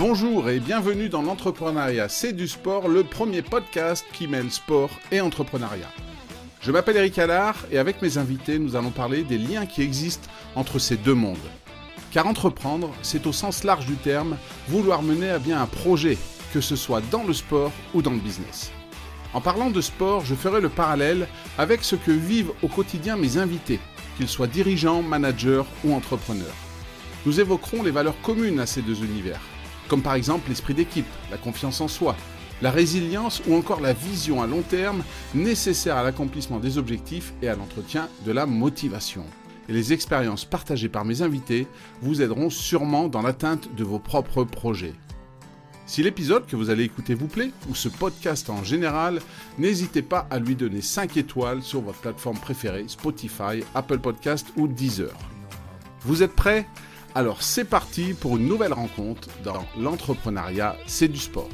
Bonjour et bienvenue dans l'entrepreneuriat C'est du sport, le premier podcast qui mêle sport et entrepreneuriat. Je m'appelle Eric Allard et avec mes invités, nous allons parler des liens qui existent entre ces deux mondes. Car entreprendre, c'est au sens large du terme vouloir mener à bien un projet, que ce soit dans le sport ou dans le business. En parlant de sport, je ferai le parallèle avec ce que vivent au quotidien mes invités, qu'ils soient dirigeants, managers ou entrepreneurs. Nous évoquerons les valeurs communes à ces deux univers, comme par exemple l'esprit d'équipe, la confiance en soi, la résilience ou encore la vision à long terme nécessaire à l'accomplissement des objectifs et à l'entretien de la motivation. Et les expériences partagées par mes invités vous aideront sûrement dans l'atteinte de vos propres projets. Si l'épisode que vous allez écouter vous plaît, ou ce podcast en général, n'hésitez pas à lui donner 5 étoiles sur votre plateforme préférée, Spotify, Apple Podcast ou Deezer. Vous êtes prêts? Alors c'est parti pour une nouvelle rencontre dans l'entrepreneuriat, c'est du sport.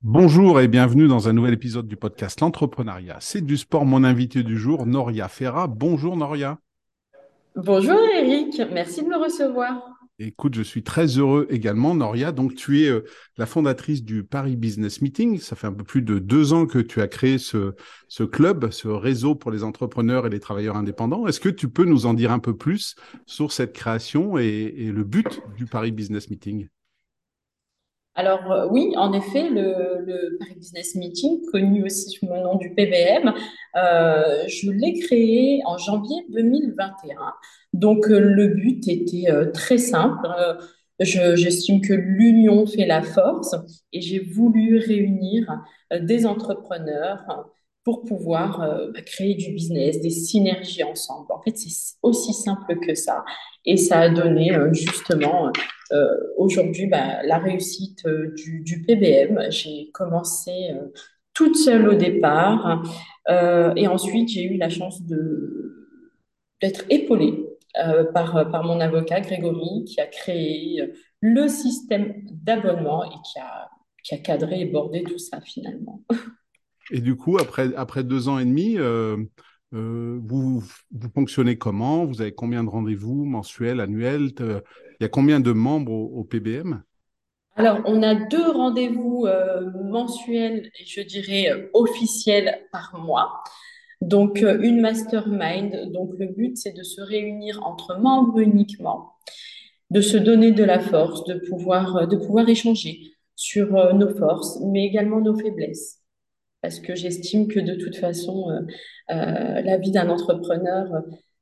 Bonjour et bienvenue dans un nouvel épisode du podcast L'entrepreneuriat, c'est du sport. Mon invité du jour, Noria Ferra. Bonjour Noria. Bonjour Eric, merci de me recevoir. Écoute, je suis très heureux également, Noria. Donc, tu es euh, la fondatrice du Paris Business Meeting. Ça fait un peu plus de deux ans que tu as créé ce, club, ce réseau pour les entrepreneurs et les travailleurs indépendants. Est-ce que tu peux nous en dire un peu plus sur cette création et le but du Paris Business Meeting? Alors euh, oui, en effet, le, Paris Business Meeting, connu aussi sous le nom du PBM, euh, je l'ai créé en janvier 2021. Donc euh, le but était très simple. J'estime que l'union fait la force et j'ai voulu réunir des entrepreneurs pour pouvoir bah, créer du business, des synergies ensemble. En fait, c'est aussi simple que ça. Et ça a donné justement euh, aujourd'hui, bah, la réussite euh, du, PBM, j'ai commencé euh, toute seule au départ et ensuite j'ai eu la chance d'être épaulée par, par mon avocat Grégory qui a créé le système d'abonnement et qui a, qui a cadré et bordé tout ça finalement. Et du coup, après, après deux ans et demi, vous, vous fonctionnez comment? Vous avez combien de rendez-vous mensuels, annuels? Il y a combien de membres au, PBM alors, on a deux rendez-vous euh, mensuels je dirais euh, officiels par mois. Donc, euh, une mastermind. Donc, le but, c'est de se réunir entre membres uniquement, de se donner de la force, de pouvoir, de pouvoir échanger sur nos forces, mais également nos faiblesses. Parce que j'estime que de toute façon, la vie d'un entrepreneur,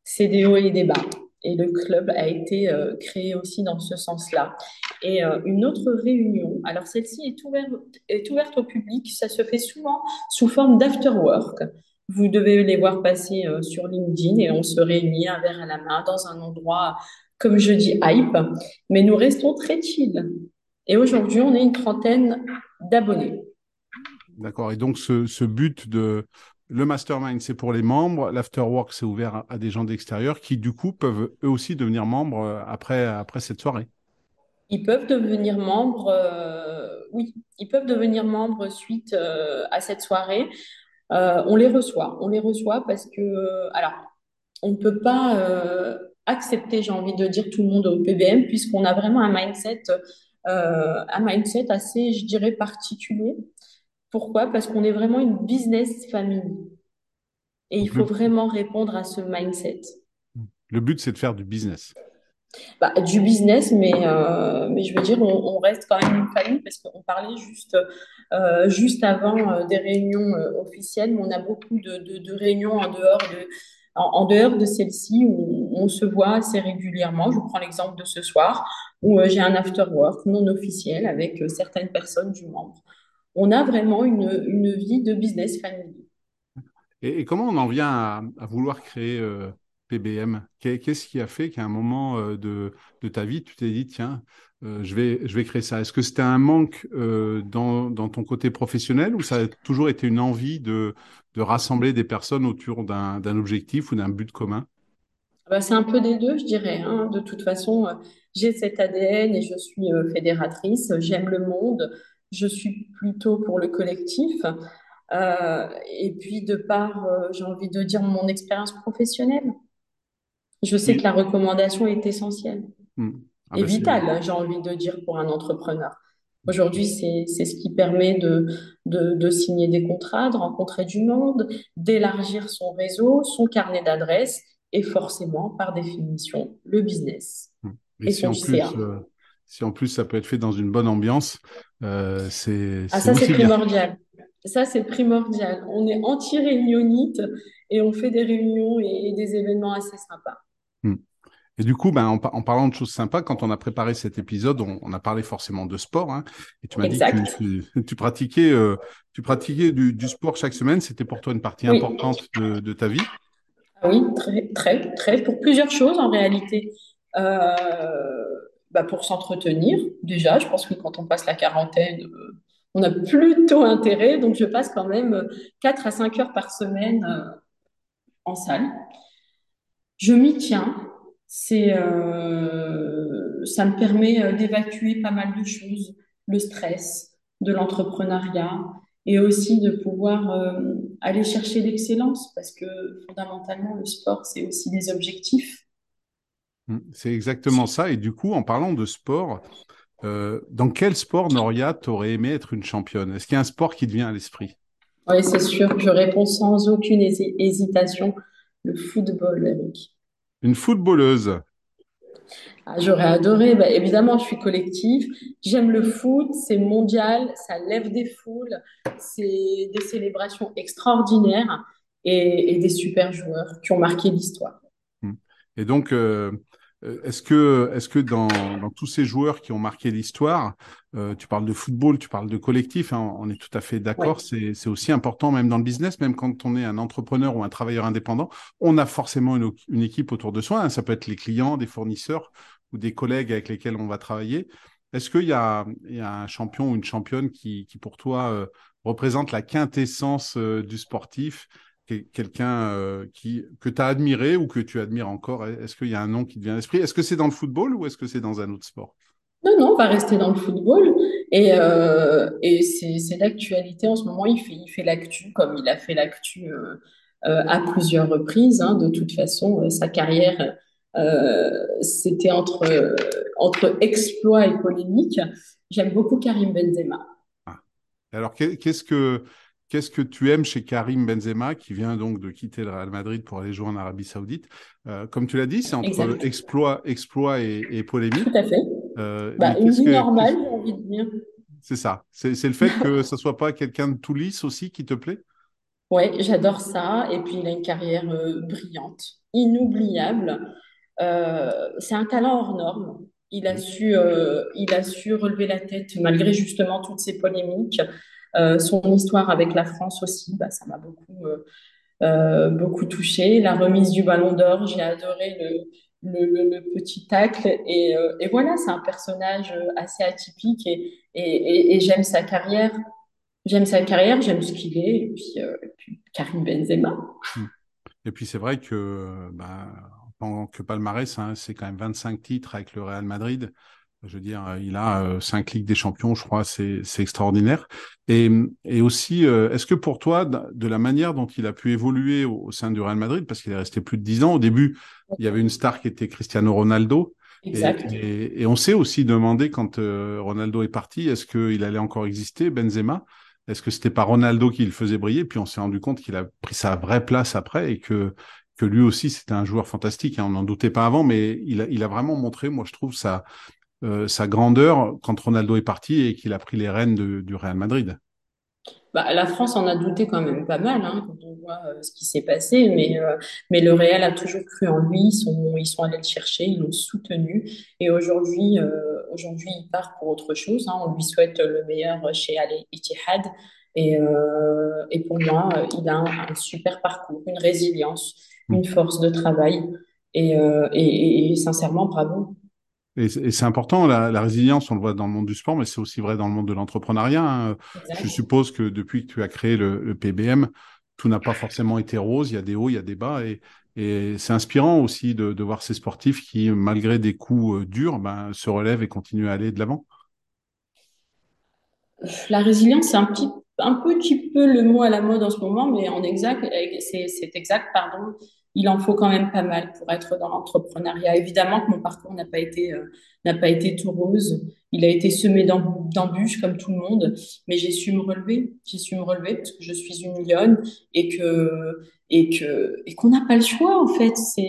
c'est des hauts et des bas et le club a été euh, créé aussi dans ce sens-là. Et euh, une autre réunion, alors celle-ci est, ouverte, est ouverte au public, ça se fait souvent sous forme d'afterwork. Vous devez les voir passer euh, sur LinkedIn et on se réunit un verre à la main dans un endroit, comme je dis, hype, mais nous restons très chill. Et aujourd'hui, on est une trentaine d'abonnés. D'accord. Et donc, ce, but de, le mastermind, c'est pour les membres. L'afterwork, c'est ouvert à, des gens d'extérieur qui, du coup, peuvent eux aussi devenir membres euh, après, après cette soirée. Ils peuvent devenir membres, euh, oui, ils peuvent devenir membres suite euh, à cette soirée. on les reçoit, on les reçoit parce que, alors, on ne peut pas accepter, j'ai envie de dire, tout le monde au PBM puisqu'on a vraiment un mindset, un mindset assez, je dirais, particulier. Pourquoi? Parce qu'on est vraiment une business famille. Et il faut vraiment répondre à ce mindset. Le but, c'est de faire du business. Bah, du business, mais, euh, mais je veux dire, on, reste quand même une famille parce qu'on parlait juste, euh, juste avant euh, des réunions officielles, mais on a beaucoup de, réunions en dehors de, en, dehors de celle-ci où on se voit assez régulièrement. Je vous prends l'exemple de ce soir où j'ai un after work non officiel avec certaines personnes du membre on a vraiment une, vie de business family. Et, comment on en vient à, vouloir créer euh, PBM Qu'est-ce qui a fait qu'à un moment euh, de, ta vie, tu t'es dit, tiens, euh, je, vais, je vais créer ça? Est-ce que c'était un manque dans, ton côté professionnel ou ça a toujours été une envie de, rassembler des personnes autour d'un objectif ou d'un but commun? Ah bah, c'est un peu des deux, je dirais. Hein. De toute façon, j'ai cet ADN et je suis fédératrice. J'aime le monde je suis plutôt pour le collectif. Euh, et puis, de par, euh, j'ai envie de dire, mon expérience professionnelle, Je sais que la recommandation est essentielle Hmm. Ah et ben, c'est- vitale, j'ai envie de dire, pour un entrepreneur. Aujourd'hui, c'est, ce qui permet de, de, de signer des contrats, de rencontrer du monde, d'élargir son réseau, son carnet d'adresses et forcément, par définition, le business hmm. Et et si son en plus, si en plus ça peut être fait dans une bonne ambiance, euh, c'est Ah, ça, c'est bien. primordial. Ça, c'est primordial. On est anti-réunionnite et on fait des réunions et, et des événements assez sympas. Hmm. Et du coup, ben, en, par- en parlant de choses sympas, quand on a préparé cet épisode, on, on a parlé forcément de sport, hein, et tu m'as dit que tu, Exact. tu, tu pratiquais, euh, tu pratiquais du, du sport chaque semaine. C'était pour toi une partie Oui. importante de, de ta vie? Ah oui, très, très, très, pour plusieurs choses en réalité. Euh, bah pour s'entretenir, déjà, je pense que quand on passe la quarantaine, euh, on a plutôt intérêt, donc je passe quand même euh, 4 à 5 heures par semaine euh, en salle. Je m'y tiens, c'est, euh, ça me permet euh, d'évacuer pas mal de choses, le stress, de l'entrepreneuriat, et aussi de pouvoir euh, aller chercher l'excellence, parce que fondamentalement, le sport, c'est aussi des objectifs. Hmm. C'est exactement ça. Et du coup, en parlant de sport, euh, dans quel sport, Noria, t'aurais aimé être une championne? Est-ce qu'il y a un sport qui te vient à l'esprit? Oui, c'est sûr, je réponds sans aucune hési- hésitation, le football, Eric. Une footballeuse. Ah, j'aurais adoré, bah, évidemment, je suis collective, j'aime le foot, c'est mondial, ça lève des foules, c'est des célébrations extraordinaires et, et des super joueurs qui ont marqué l'histoire. Hmm. Et donc, euh, est-ce que, est-ce que dans, dans tous ces joueurs qui ont marqué l'histoire, euh, tu parles de football, tu parles de collectif, hein, on est tout à fait d'accord, c'est, c'est aussi important même dans le business, même quand on est un entrepreneur ou un travailleur indépendant, on a forcément une, une équipe autour de soi, hein, ça peut être les clients, des fournisseurs ou des collègues avec lesquels on va travailler. Est-ce qu'il y a, il y a un champion ou une championne qui, qui pour toi, euh, représente la quintessence euh, du sportif quelqu'un euh, qui que tu as admiré ou que tu admires encore Est-ce qu'il y a un nom qui te vient à l'esprit? Est-ce que c'est dans le football ou est-ce que c'est dans un autre sport? Non, non, on va rester dans le football. Et, euh, et c'est, d'actualité en ce moment. Il fait, il fait l'actu comme il a fait l'actu euh, à plusieurs reprises. hein. De toute façon, sa carrière, c'était entre, entre exploit et polémique. J'aime beaucoup Karim Benzema. Ah. Alors, qu'est- qu'est-ce que qu'est-ce que tu aimes chez Karim Benzema, qui vient donc de quitter le Real Madrid pour aller jouer en Arabie Saoudite? Euh, Comme tu l'as dit, c'est entre exploit, exploit et, et polémique. Tout à fait. Euh, Bah, une vie que normale, j'ai envie de dire. c'est ça C'est le fait que ça soit pas quelqu'un de tout lisse aussi qui te plaît? Ouais, j'adore ça. Et puis, il a une carrière euh, brillante, inoubliable. C'est un talent hors norme. Il a su, il a su relever la tête malgré justement toutes ces polémiques. Euh, son histoire avec la France aussi, bah, ça m'a beaucoup, euh, euh, beaucoup touchée. La remise du Ballon d'Or, j'ai adoré le, le, petit tacle. Et, voilà, c'est un personnage assez atypique et, et, j'aime sa carrière. J'aime sa carrière, j'aime ce qu'il est. Et puis, Karim Benzema. Et puis c'est vrai que bah, en tant que palmarès, hein, c'est quand même 25 titres avec le Real Madrid. Je veux dire, il a euh, cinq Ligues des Champions, je crois, c'est extraordinaire. Et, et aussi, euh, est-ce que pour toi, de la manière dont il a pu évoluer au, au sein du Real Madrid, parce qu'il est resté plus de 10 ans, au début, il y avait une star qui était Cristiano Ronaldo, et, et on s'est aussi demandé quand euh, Ronaldo est parti, est-ce qu'il allait encore exister, Benzema? Est-ce que c'était pas Ronaldo qui le faisait briller? Puis on s'est rendu compte qu'il a pris sa vraie place après et que que lui aussi c'était un joueur fantastique. hein. On n'en doutait pas avant, mais il a, il a vraiment montré, moi je trouve, sa, euh, sa grandeur quand Ronaldo est parti et qu'il a pris les rênes de- du Real Madrid. Bah, la France en a douté quand même pas mal hein, quand on voit euh, ce qui s'est passé, mais, euh, mais le Real a toujours cru en lui, ils sont, ils sont allés le chercher, ils l'ont soutenu, et aujourd'hui, aujourd'hui il part pour autre chose. hein. On lui souhaite le meilleur chez Al Ittihad, et, et pour moi, il a un, un super parcours, une résilience, Mm. une force de travail, et- et sincèrement, bravo. Et, c'est important, la, la résilience, on le voit dans le monde du sport, mais c'est aussi vrai dans le monde de l'entrepreneuriat. hein. Je suppose que depuis que tu as créé le, le PBM, tout n'a pas forcément été rose, il y a des hauts, il y a des bas, et, et c'est inspirant aussi de, de voir ces sportifs qui, malgré des coups euh, durs, ben, se relèvent et continuent à aller de l'avant. La résilience, c'est un petit un petit peu le mot à la mode en ce moment, mais en exact, c'est exact, pardon. Il en faut quand même pas mal pour être dans l'entrepreneuriat. Évidemment que mon parcours n'a pas été euh, n'a pas été tout rose. Il a été semé d'embûches comme tout le monde, mais j'ai su me relever. J'ai su me relever parce que je suis une lionne et que et que et qu'on n'a pas le choix en fait. C'est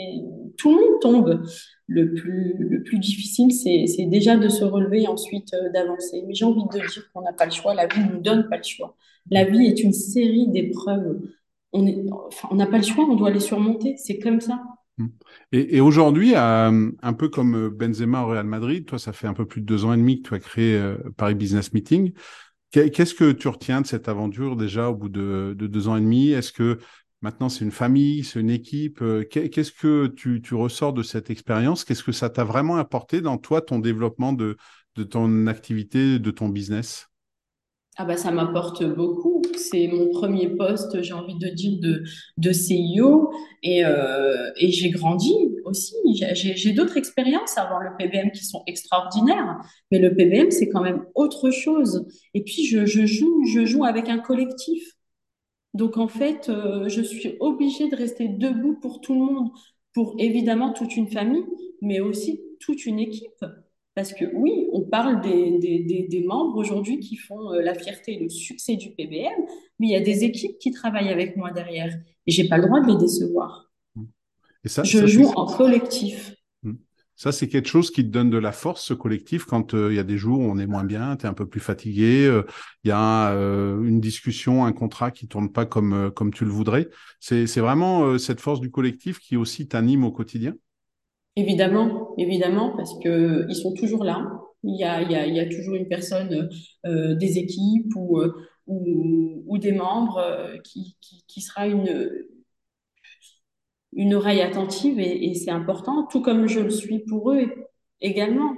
tout le monde tombe. Le plus le plus difficile, c'est déjà de se relever et ensuite euh, d'avancer. Mais j'ai envie de dire qu'on n'a pas le choix. La vie nous donne pas le choix. La vie est une série d'épreuves. On n'a pas le choix. On doit les surmonter. C'est comme ça. Mmh. Et, aujourd'hui, euh, un peu comme euh, Benzema au Real Madrid, toi, ça fait un peu plus de deux ans et demi que tu as créé euh, Paris Business Meeting. Qu'est-ce que tu retiens de cette aventure déjà au bout de, deux ans et demi? Est-ce que maintenant c'est une famille, c'est une équipe? Qu'est-ce que tu, ressors de cette expérience? Qu'est-ce que ça t'a vraiment apporté dans toi, ton développement de ton activité, de ton business? Ah bah ça m'apporte beaucoup. C'est mon premier poste, j'ai envie de dire, de, de CIO et, euh, et j'ai grandi aussi. J'ai d'autres expériences avant le PBM qui sont extraordinaires, mais le PBM c'est quand même autre chose. Et puis je, je, joue, je joue avec un collectif. Donc en fait, euh, je suis obligée de rester debout pour tout le monde, pour évidemment toute une famille, mais aussi toute une équipe. Parce que oui, on parle des, des, des, membres aujourd'hui qui font euh, la fierté et le succès du PBM, mais il y a des équipes qui travaillent avec moi derrière et j'ai pas le droit de les décevoir. Et ça, Je joue en collectif. Hmm. Ça, c'est quelque chose qui te donne de la force, ce collectif, quand euh, il y a des jours où on est moins bien, tu es un peu plus fatigué, euh, il y a une discussion, un contrat qui tourne pas comme, comme tu le voudrais. C'est vraiment cette force du collectif qui aussi t'anime au quotidien? Évidemment, évidemment, parce que ils sont toujours là. Il y a, il y a, toujours une personne euh, des équipes ou, euh, ou, des membres euh, qui, qui, sera une, une oreille attentive et, c'est important, tout comme je le suis pour eux également,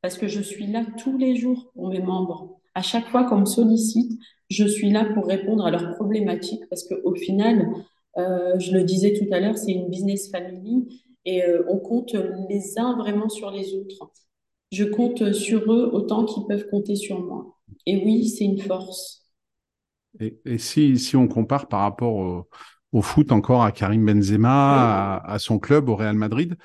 parce que je suis là tous les jours pour mes membres. À chaque fois qu'on me sollicite, je suis là pour répondre à leurs problématiques, parce qu'au final, euh, je le disais tout à l'heure, c'est une business family et euh, on compte les uns vraiment sur les autres. Je compte sur eux autant qu'ils peuvent compter sur moi. Et oui, c'est une force. Et, si, si, on compare par rapport au, foot encore à Karim Benzema, à, son club, au Real Madrid,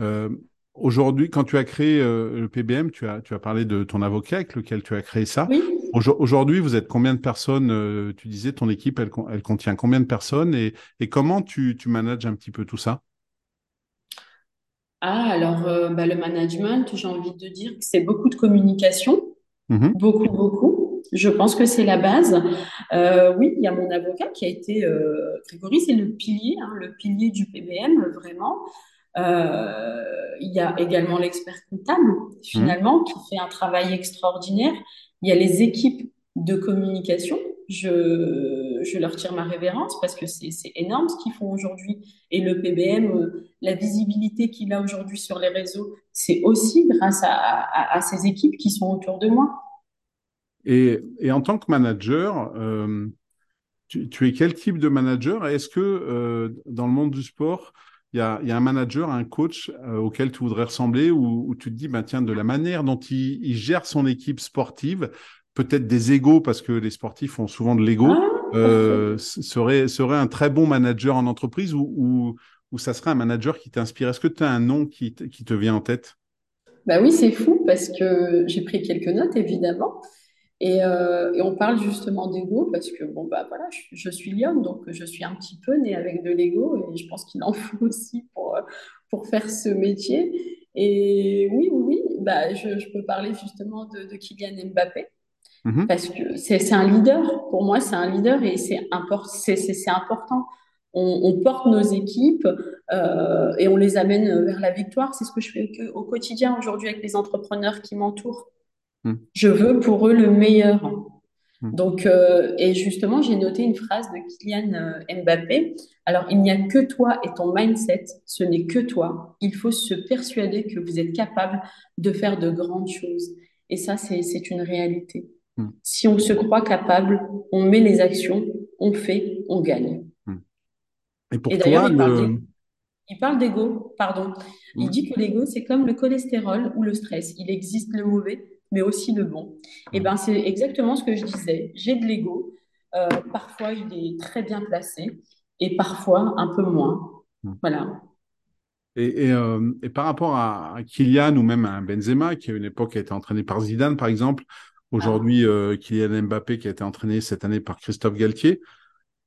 euh, aujourd'hui, quand tu as créé euh, le PBM, tu as, tu as parlé de ton avocat avec lequel tu as créé ça. Oui. Aujourd'hui, vous êtes combien de personnes Tu disais, ton équipe, elle, elle contient combien de personnes et, et comment tu, tu manages un petit peu tout ça? Ah, alors euh, bah, le management, j'ai envie de dire que c'est beaucoup de communication, mm-hmm. beaucoup, beaucoup. Je pense que c'est la base. Euh, oui, il y a mon avocat qui a été, euh, Grégory, c'est le pilier, hein, le pilier du PBM, vraiment. il y a également l'expert comptable, finalement, qui fait un travail extraordinaire. Il y a les équipes de communication. Je, leur tire ma révérence parce que c'est énorme ce qu'ils font aujourd'hui. Et le PBM, euh, la visibilité qu'il a aujourd'hui sur les réseaux, c'est aussi grâce à, ces équipes qui sont autour de moi. Et, en tant que manager, euh, tu, es quel type de manager? Est-ce que euh, dans le monde du sport, il y a, un manager, un coach auquel tu voudrais ressembler ou, tu te dis, bah, tiens, de la manière dont il, gère son équipe sportive, peut-être des égaux, parce que les sportifs ont souvent de l'ego, ah, euh, serait, serait un très bon manager en entreprise ou, ou, ça serait un manager qui t'inspire? Est-ce que tu as un nom qui, qui, te vient en tête? Bah oui, c'est fou parce que j'ai pris quelques notes évidemment. Et, euh, et on parle justement d'ego parce que bon bah voilà, je, suis lionne donc je suis un petit peu née avec de l'ego et je pense qu'il en faut aussi pour pour faire ce métier. Et oui, oui, oui, bah je, je peux parler justement de, de Kylian Mbappé. Mhm. Parce que c'est un leader. Pour moi, c'est un leader et c'est important. On, on, porte nos équipes euh, et on les amène vers la victoire. C'est ce que je fais au quotidien aujourd'hui avec les entrepreneurs qui m'entourent. Mhm. Je veux pour eux le meilleur. Mhm. Donc, euh, et justement, j'ai noté une phrase de Kylian euh, Mbappé. Alors, il n'y a que toi et ton mindset. Ce n'est que toi. Il faut se persuader que vous êtes capable de faire de grandes choses. Et ça, c'est une réalité. Hmm. Si on se croit capable, on met les actions, on fait, on gagne. Hmm. Et pour toi, il parle d'ego, pardon. Il hmm. dit que l'ego, c'est comme le cholestérol ou le stress. Il existe le mauvais, mais aussi le bon. Et eh ben, c'est exactement ce que je disais. J'ai de l'ego. parfois, il est très bien placé et parfois un peu moins. Voilà. Et, et, par rapport à, Kylian ou même à Benzema, qui à une époque a été entraîné par Zidane, par exemple, aujourd'hui ah. Kylian Mbappé qui a été entraîné cette année par Christophe Galtier,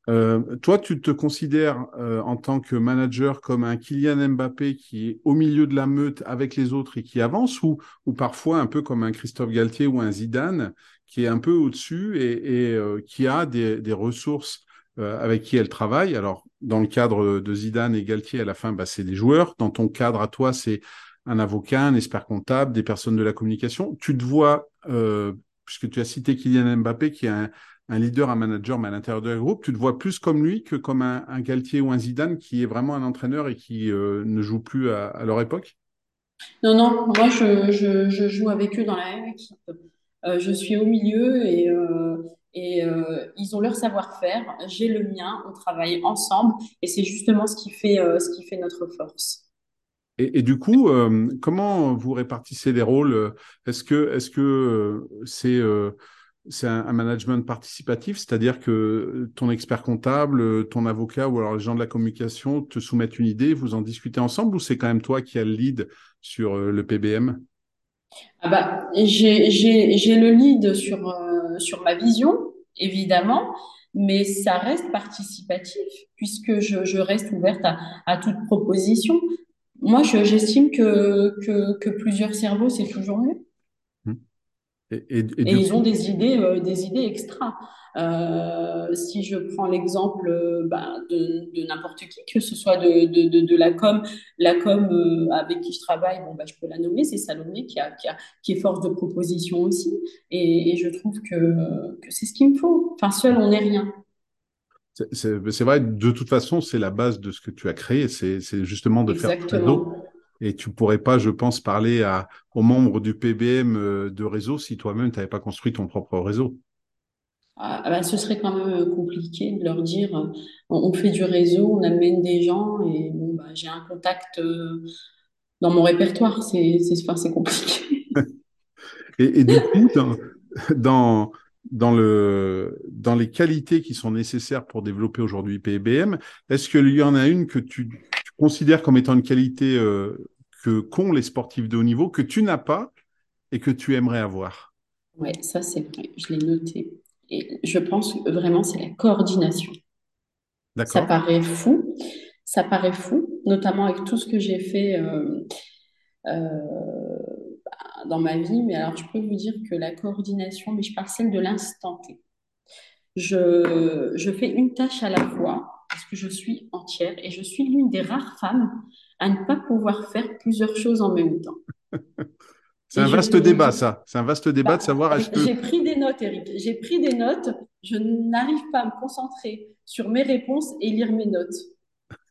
euh, toi, tu te considères euh, en tant que manager comme un Kylian Mbappé qui est au milieu de la meute avec les autres et qui avance, ou, ou parfois un peu comme un Christophe Galtier ou un Zidane qui est un peu au-dessus et, et euh, qui a des, des ressources avec qui elle travaille. Alors, dans le cadre de Zidane et Galtier, à la fin, bah, c'est des joueurs. Dans ton cadre à toi, c'est un avocat, un expert comptable, des personnes de la communication. Tu te vois, puisque tu as cité Kylian Mbappé, qui est un leader, un manager, mais à l'intérieur du groupe, tu te vois plus comme lui que comme un, Galtier ou un Zidane qui est vraiment un entraîneur et qui euh, ne joue plus à, leur époque? Non, non, moi je, joue avec eux dans la même équipe. Euh, je suis au milieu et, euh, et ils ont leur savoir-faire, j'ai le mien, on travaille ensemble. Et c'est justement ce qui fait, ce qui fait notre force. Et, du coup, comment vous répartissez les rôles? Est-ce que est-ce que c'est c'est un, management participatif, c'est-à-dire que ton expert comptable, ton avocat ou alors les gens de la communication te soumettent une idée, vous en discutez ensemble ou c'est quand même toi qui as le lead sur euh, le PBM ah bah, J'ai le lead sur, euh, sur ma vision, évidemment, mais ça reste participatif puisque je, je reste ouverte à, à, toute proposition. Moi, j'estime que, que, que plusieurs cerveaux, c'est toujours mieux. Et, ils ont des idées, euh, des idées extra. Euh, si je prends l'exemple euh, bah, de, n'importe qui, que ce soit de, de, de, la com, la com avec qui je travaille, bon, bah, je peux la nommer, c'est Salomé qui, a, qui, a, qui est force de proposition aussi. Et, je trouve que, que c'est ce qu'il me faut. Enfin, seul, on n'est rien. C'est vrai, de toute façon, c'est la base de ce que tu as créé, c'est justement de faire faire et tu pourrais pas, je pense, parler à, aux membres du PBM euh, de réseau si toi-même tu n'avais pas construit ton propre réseau. Ah, ah bah, ce serait quand même euh, compliqué de leur dire euh, on, fait du réseau, on amène des gens et bon, bah, j'ai un contact dans mon répertoire. C'est compliqué. et, et, du coup, dans, dans, dans, le, dans les qualités qui sont nécessaires pour développer aujourd'hui PBM, est-ce qu'il y en a une que tu, tu considères comme étant une qualité que qu'ont les sportifs de haut niveau que tu n'as pas et que tu aimerais avoir Oui, ça c'est vrai, je l'ai noté. Et je pense que vraiment c'est la coordination. Ça paraît fou, ça paraît fou, notamment avec tout ce que j'ai fait euh, euh, dans ma vie. Mais alors je peux vous dire que la coordination, mais je parle celle de l'instant T. Je, je fais une tâche à la fois parce que je suis entière et je suis l'une des rares femmes à ne pas pouvoir faire plusieurs choses en même temps. C'est un vaste débat, ça. C'est un vaste débat de bah, savoir est-ce que. J'ai pris des notes, Eric. J'ai pris des notes. Je n'arrive pas à me concentrer sur mes réponses et lire mes notes.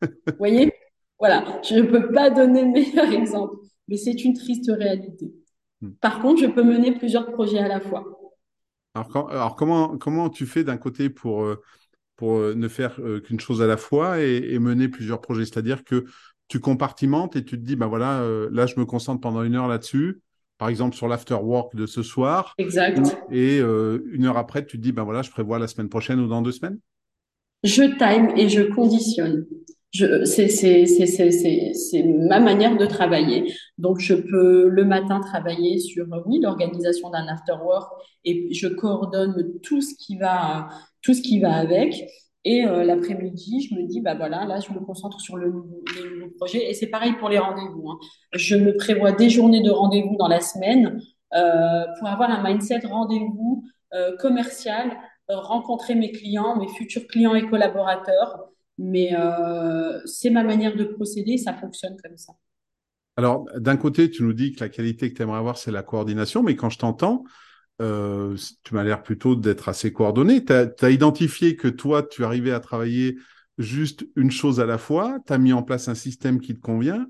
Vous voyez? Voilà. Je ne peux pas donner le meilleur exemple, mais c'est une triste réalité. Hmm. Par contre, je peux mener plusieurs projets à la fois. Alors, comment, comment tu fais d'un côté pour, euh, pour euh, ne faire euh, qu'une chose à la fois et mener plusieurs projets C'est-à-dire que tu compartimentes et tu te dis, ben voilà, euh, là, je me concentre pendant une heure là-dessus, par exemple sur l'after work de ce soir. Exact. Et euh, une heure après, tu te dis, ben voilà, je prévois la semaine prochaine ou dans deux semaines. Je time et je conditionne. C'est ma manière de travailler. Donc, je peux le matin travailler sur, oui, l'organisation d'un after work et je coordonne tout ce qui va, tout ce qui va avec. Et euh, l'après-midi, je me dis, bah voilà, là, je me concentre sur le les nouveaux projets. Et c'est pareil pour les rendez-vous. Hein. Je me prévois des journées de rendez-vous dans la semaine euh, pour avoir un mindset rendez-vous euh, commercial, euh, rencontrer mes clients, mes futurs clients et collaborateurs. Mais euh, c'est ma manière de procéder, ça fonctionne comme ça. Alors, d'un côté, tu nous dis que la qualité que tu aimerais avoir, c'est la coordination, mais quand je t'entends, euh, tu m'as l'air plutôt d'être assez coordonné. Tu as, identifié que toi, tu arrivais à travailler juste une chose à la fois, tu as mis en place un système qui te convient,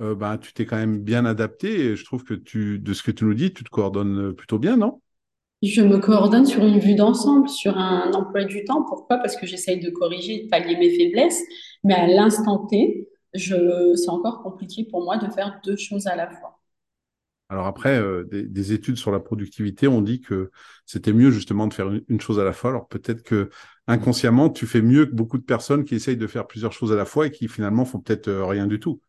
euh, ben, tu t'es quand même bien adapté et je trouve que tu, de ce que tu nous dis, tu te coordonnes plutôt bien, non? Je me coordonne sur une vue d'ensemble, sur un emploi du temps. Pourquoi? Parce que j'essaye de corriger, de pallier mes faiblesses, mais à l'instant T, je, c'est encore compliqué pour moi de faire deux choses à la fois. Alors après, euh, des, études sur la productivité ont dit que c'était mieux justement de faire une, chose à la fois. Alors peut-être que inconsciemment, tu fais mieux que beaucoup de personnes qui essayent de faire plusieurs choses à la fois et qui finalement font peut-être euh, rien du tout.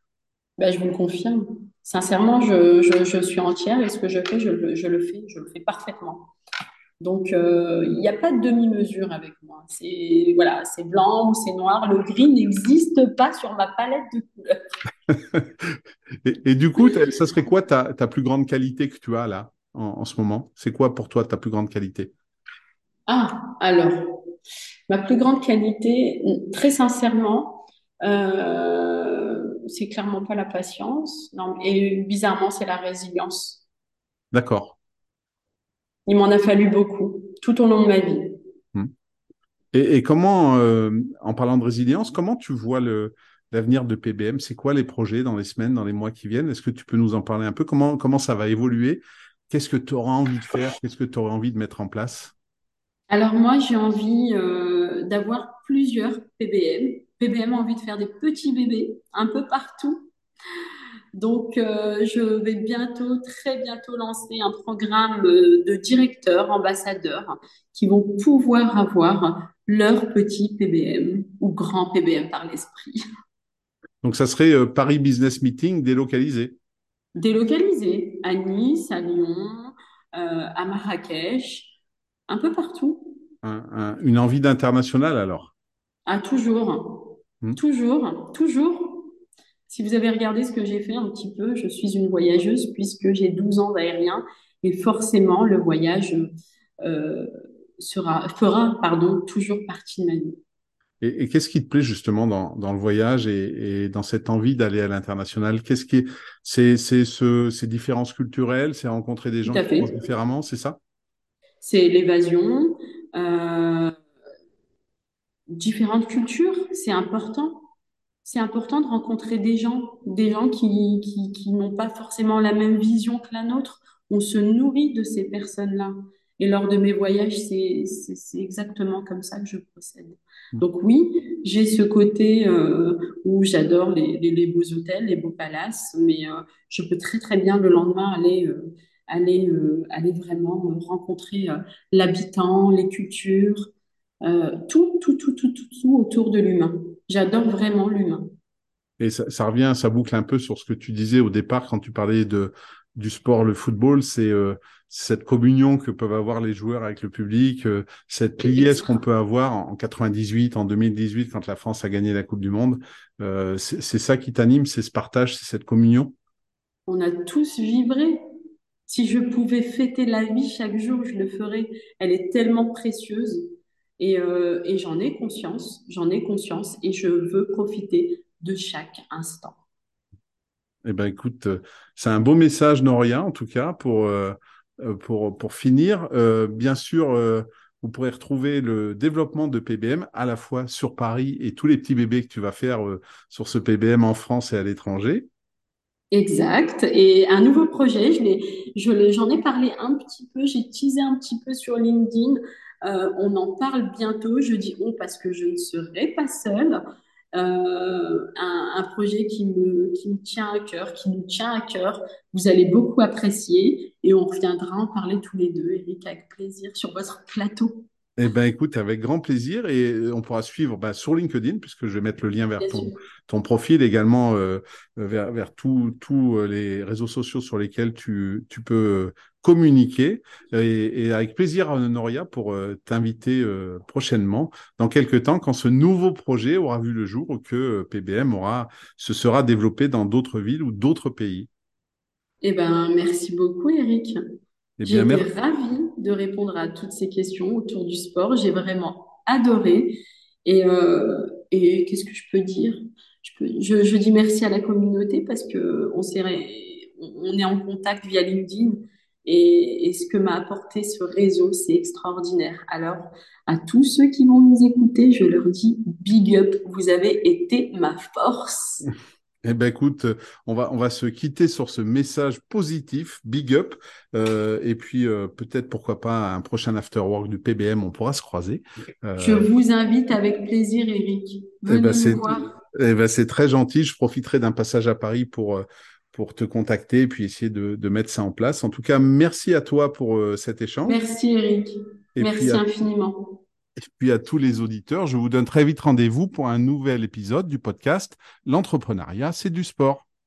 Ben, je vous le confirme. Sincèrement, je, suis entière et ce que je fais, je, le fais, je le fais parfaitement. Donc, euh, il n'y a pas de demi-mesure avec moi. C'est voilà, c'est blanc ou c'est noir. Le gris n'existe pas sur ma palette de couleurs. et, du coup, ça serait quoi ta, plus grande qualité que tu as là en, ce moment? C'est quoi pour toi ta plus grande qualité? Ah, alors, ma plus grande qualité, très sincèrement, euh, c'est clairement pas la patience. Non, et bizarrement, c'est la résilience. D'accord. Il m'en a fallu beaucoup tout au long de ma vie. Hmm. Et, comment, euh, en parlant de résilience, comment tu vois l'avenir de PBM C'est quoi les projets dans les semaines, dans les mois qui viennent? Est-ce que tu peux nous en parler un peu? Comment, comment ça va évoluer? Qu'est-ce que tu auras envie de faire? Qu'est-ce que tu aurais envie de mettre en place? Alors moi, j'ai envie euh, d'avoir plusieurs PBM. PBM a envie de faire des petits bébés un peu partout donc, euh, je vais bientôt, très bientôt lancer un programme euh, de directeurs, ambassadeurs qui vont pouvoir avoir leur petit PBM ou grand PBM par l'esprit. Donc, ça serait euh, Paris Business Meeting délocalisé Délocalisé à Nice, à Lyon, à Marrakech, un peu partout. une envie d'international alors? Ah, toujours. Hmm. Toujours, toujours si vous avez regardé ce que j'ai fait un petit peu, je suis une voyageuse puisque j'ai 12 ans d'aérien et forcément le voyage euh, sera, fera pardon, toujours partie de ma vie. Et, qu'est-ce qui te plaît justement dans, dans le voyage et, et, dans cette envie d'aller à l'international? Qu'est-ce qui c'est c'est ce, ces différences culturelles, c'est rencontrer des gens qui pensent différemment, c'est ça? C'est l'évasion, euh, différentes cultures, c'est important c'est important de rencontrer des gens, des gens qui, qui, n'ont pas forcément la même vision que la nôtre. On se nourrit de ces personnes-là. Et lors de mes voyages, c'est exactement comme ça que je procède. Donc oui, j'ai ce côté euh, où j'adore les, les, beaux hôtels, les beaux palaces, mais euh, je peux très très bien le lendemain aller, euh, aller, aller vraiment rencontrer l'habitant, les cultures, tout, tout, tout, tout, tout, tout autour de l'humain. J'adore vraiment l'humain. Et ça, revient, ça boucle un peu sur ce que tu disais au départ quand tu parlais de, du sport, le football, c'est euh, cette communion que peuvent avoir les joueurs avec le public, euh, cette liesse qu'on peut avoir en, 98, en 2018, quand la France a gagné la Coupe du Monde. Euh, c'est ça qui t'anime, c'est ce partage, c'est cette communion? On a tous vibré. Si je pouvais fêter la vie chaque jour, je le ferais. Elle est tellement précieuse. Euh, et, j'en ai conscience, j'en ai conscience et je veux profiter de chaque instant. Eh ben, écoute, euh, c'est un beau message, Noria, en tout cas, pour, euh, pour, pour finir. bien sûr, vous pourrez retrouver le développement de PBM à la fois sur Paris et tous les petits bébés que tu vas faire sur ce PBM en France et à l'étranger. Exact. Et un nouveau projet, j'en ai parlé un petit peu, j'ai teasé un petit peu sur LinkedIn. Euh, on en parle bientôt. Je dis on parce que je ne serai pas seule. Euh, un, projet qui me, qui me tient à cœur, qui nous tient à cœur. Vous allez beaucoup apprécier et on reviendra en parler tous les deux, Eric, avec plaisir sur votre plateau. Eh ben, écoute, avec grand plaisir et on pourra suivre bah, sur LinkedIn puisque je vais mettre le lien vers ton, ton, profil également euh, vers, vers tous les réseaux sociaux sur lesquels tu, tu peux communiquer et, avec plaisir Noria pour euh, t'inviter euh, prochainement dans quelques temps quand ce nouveau projet aura vu le jour ou que euh, PBM aura se sera développé dans d'autres villes ou d'autres pays. Eh ben merci beaucoup Eric. Eh été ravie de répondre à toutes ces questions autour du sport. J'ai vraiment adoré et, et qu'est-ce que je peux dire? Je, dis merci à la communauté parce que on est en contact via LinkedIn et, ce que m'a apporté ce réseau, c'est extraordinaire. Alors, à tous ceux qui vont nous écouter, je leur dis big up, vous avez été ma force. Eh ben écoute, on va on va se quitter sur ce message positif, big up, euh, et puis euh, peut-être pourquoi pas un prochain after work du PBM, on pourra se croiser. Euh, je vous invite avec plaisir, Eric. Eh Venez ben, voir. Eh ben c'est très gentil. Je profiterai d'un passage à Paris pour pour te contacter et puis essayer de, mettre ça en place. En tout cas, merci à toi pour euh, cet échange. Merci Eric. merci infiniment. Et puis à tous les auditeurs, je vous donne très vite rendez-vous pour un nouvel épisode du podcast L'entrepreneuriat, c'est du sport.